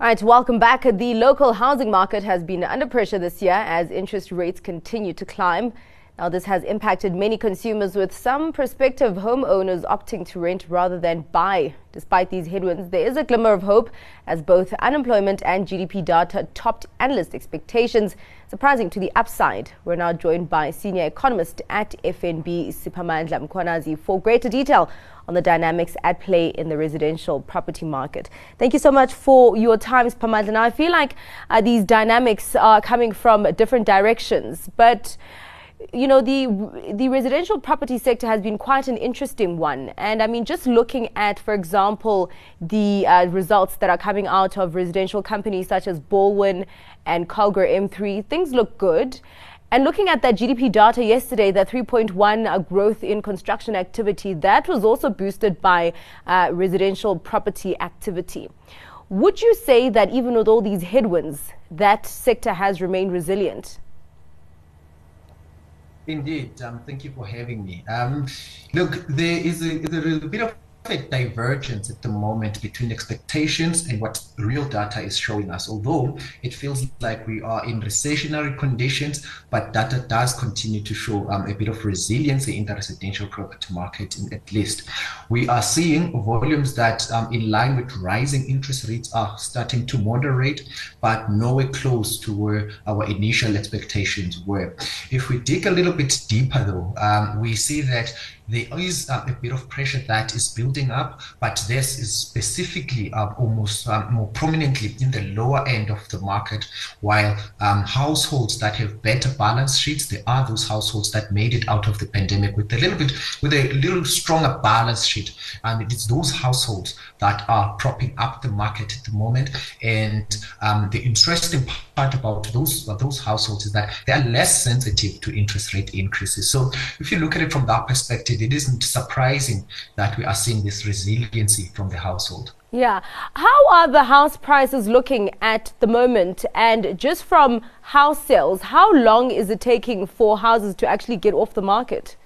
All right, welcome back. The local housing market has been under pressure this year as interest rates continue to climb. Now, this has impacted many consumers, with some prospective homeowners opting to rent rather than buy. Despite these headwinds, there is a glimmer of hope as both unemployment and GDP data topped analyst expectations, surprising to the upside. We're now joined by senior economist at FNB, Siphamandla Mkhwanazi, for greater detail on the dynamics at play in the residential property market. Thank you so much for your time, Siphamandla. Now, I feel like uh, these dynamics are coming from different directions, but you know the the residential property sector has been quite an interesting one and i mean just looking at for example the uh, results that are coming out of residential companies such as Balwin and Calgro M3 things look good and looking at that GDP data yesterday, the 3.1 uh, growth in construction activity, that was also boosted by uh, residential property activity. Would you say that even with all these headwinds, that sector has remained resilient? Indeed. Um, thank you for having me. Um, look, there is a, a bit of divergence at the moment between expectations and what real data is showing us. Although it feels like we are in recessionary conditions, but data does continue to show um, a bit of resiliency in the residential property market, in, at least. We are seeing volumes that, um, in line with rising interest rates, are starting to moderate, but nowhere close to where our initial expectations were. If we dig a little bit deeper, though, um, we see that there is uh, a bit of pressure that is building up, but this is specifically uh, almost um, more prominently in the lower end of the market, while um, households that have better balance sheets, there are those households that made it out of the pandemic with a little bit, with a little stronger balance sheet. And it's those households that are propping up the market at the moment. And um, the interesting part about those, those households is that they are less sensitive to interest rate increases. So if you look at it from that perspective, it isn't surprising that we are seeing this resiliency from the household. Yeah. How are the house prices looking at the moment? And just from house sales, how long is it taking for houses to actually get off the market?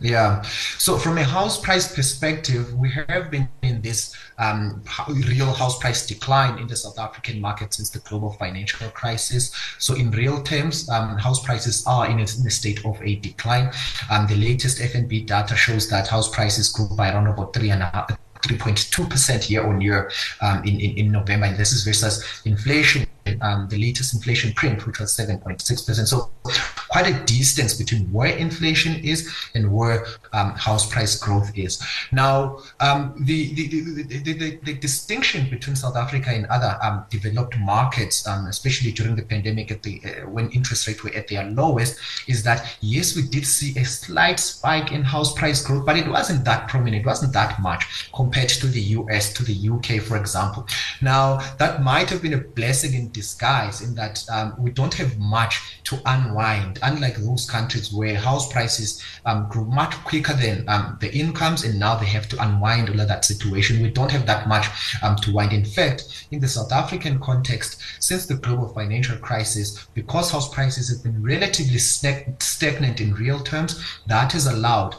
Yeah. So from a house price perspective, we have been in this um, real house price decline in the South African market since the global financial crisis. So in real terms, um, house prices are in a, in a, state of a decline. Um, the latest FNB data shows that house prices grew by around about three and a half 3.2% year on year um, in, in, in November. And this is versus inflation um, the latest inflation print, which was 7.6%. So quite a distance between where inflation is and where um, house price growth is. Now, um, the, the, the, the, distinction between South Africa and other um, developed markets, um, especially during the pandemic at the uh, when interest rates were at their lowest, is that yes, we did see a slight spike in house price growth, but it wasn't that prominent, it wasn't that much compared to the US, to the UK, for example. Now, that might have been a blessing in disguise in that um, we don't have much to unwind, unlike those countries where house prices um, grew much quicker than um, the incomes, and now they have to unwind all of that situation. We don't have that much um, to wind. In fact, in the South African context, since the global financial crisis, because house prices have been relatively stagnant in real terms, that has allowed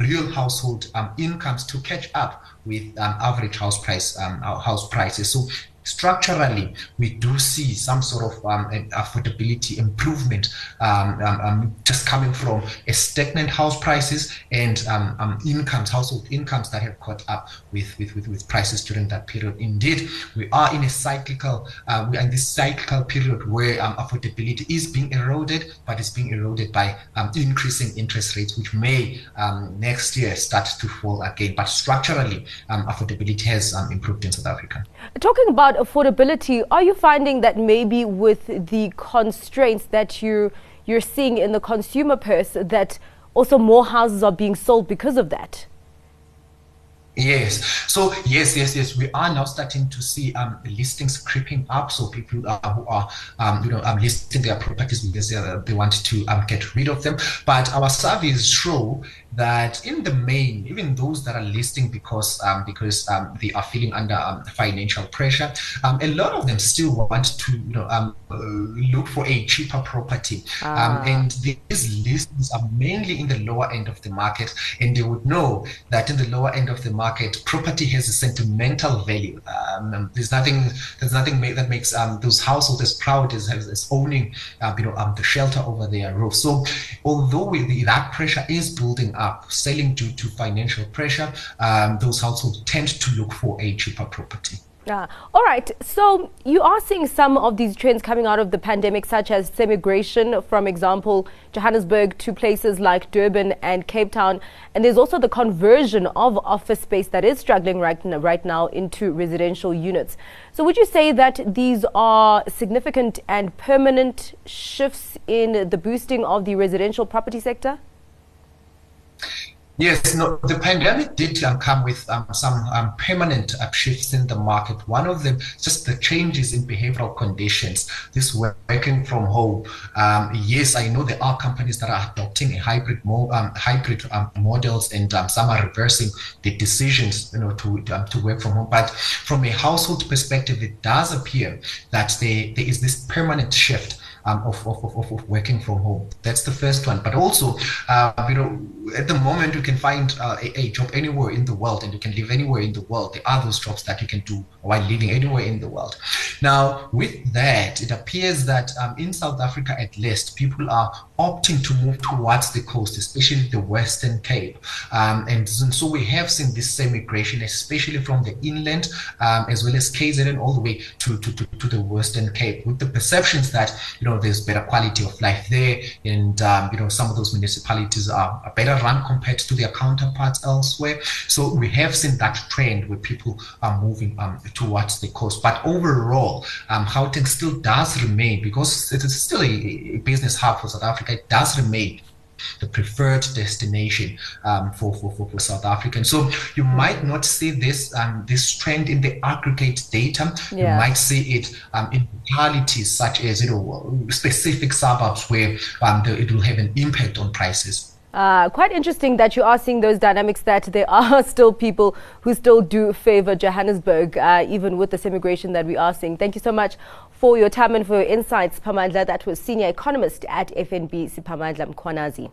real household um, incomes to catch up with um, average house price um, house prices. So structurally, we do see some sort of um, affordability improvement um, um, um, just coming from a stagnant house prices and um, um, incomes, household incomes that have caught up with, with, with, with, prices during that period. Indeed, we are in a cyclical, uh, we are in this cyclical period where affordability is being eroded, but it's being eroded by increasing interest rates, which may next year start to fall again. But structurally, affordability has improved in South Africa. Talking about affordability, are you finding that maybe with the constraints that you you're seeing in the consumer purse that also more houses are being sold because of that? Yes. So yes, yes, yes. We are now starting to see um, listings creeping up. So people uh, who are um, you know um, listing their properties because they, uh, they want to um, get rid of them. But our surveys show that in the main, even those that are listing because um, because um, they are feeling under um, financial pressure, um, a lot of them still want to you know um, uh, look for a cheaper property, um, ah. and these listings are mainly in the lower end of the market, and they would know that in the lower end of the market, property has a sentimental value. Um, there's nothing there's nothing that makes um, those households as proud as, as owning uh, you know um, the shelter over their roof. So although we, that pressure is building up, selling due to financial pressure, um, those households tend to look for a cheaper property. Yeah. All right. So you are seeing some of these trends coming out of the pandemic, such as semigration, from example, Johannesburg to places like Durban and Cape Town. And there's also the conversion of office space that is struggling right, right now into residential units. So would you say that these are significant and permanent shifts in the boosting of the residential property sector? Yes, no, the pandemic did um, come with um, some um, permanent uh, shifts in the market. One of them, just the changes in behavioral conditions. This working from home. Um, yes, I know there are companies that are adopting a hybrid, mo- um, hybrid um, models, and some are reversing the decisions, you know, to to work from home. But from a household perspective, it does appear that there is this permanent shift um, of, of, of, of, working from home. That's the first one. But also, uh, you know, at the moment you can find uh, a, a, job anywhere in the world and you can live anywhere in the world. There are those jobs that you can do while living anywhere in the world. Now, with that, it appears that um, in South Africa, at least, people are opting to move towards the coast, especially the Western Cape. Um, and, so we have seen this semigration, especially from the inland um, as well as KZN all the way to, to, to, to, the Western Cape, with the perceptions that, you know, there's better quality of life there. And, um, you know, some of those municipalities are, are better run compared to their counterparts elsewhere. So we have seen that trend where people are moving um, towards the coast. But overall, um, Gauteng still does remain, because it is still a, a business hub for South Africa it does remain the preferred destination um, for, for, for, South Africans. So you might not see this um, this trend in the aggregate data. Yeah. You might see it um, in localities such as you know specific suburbs where um, the, it will have an impact on prices. Uh, quite interesting that you are seeing those dynamics that there are still people who still do favor Johannesburg, uh, even with this semigration that we are seeing. Thank you so much for your time and for your insights, Pamandla. That was senior economist at FNB, Siphamandla Mkhwanazi.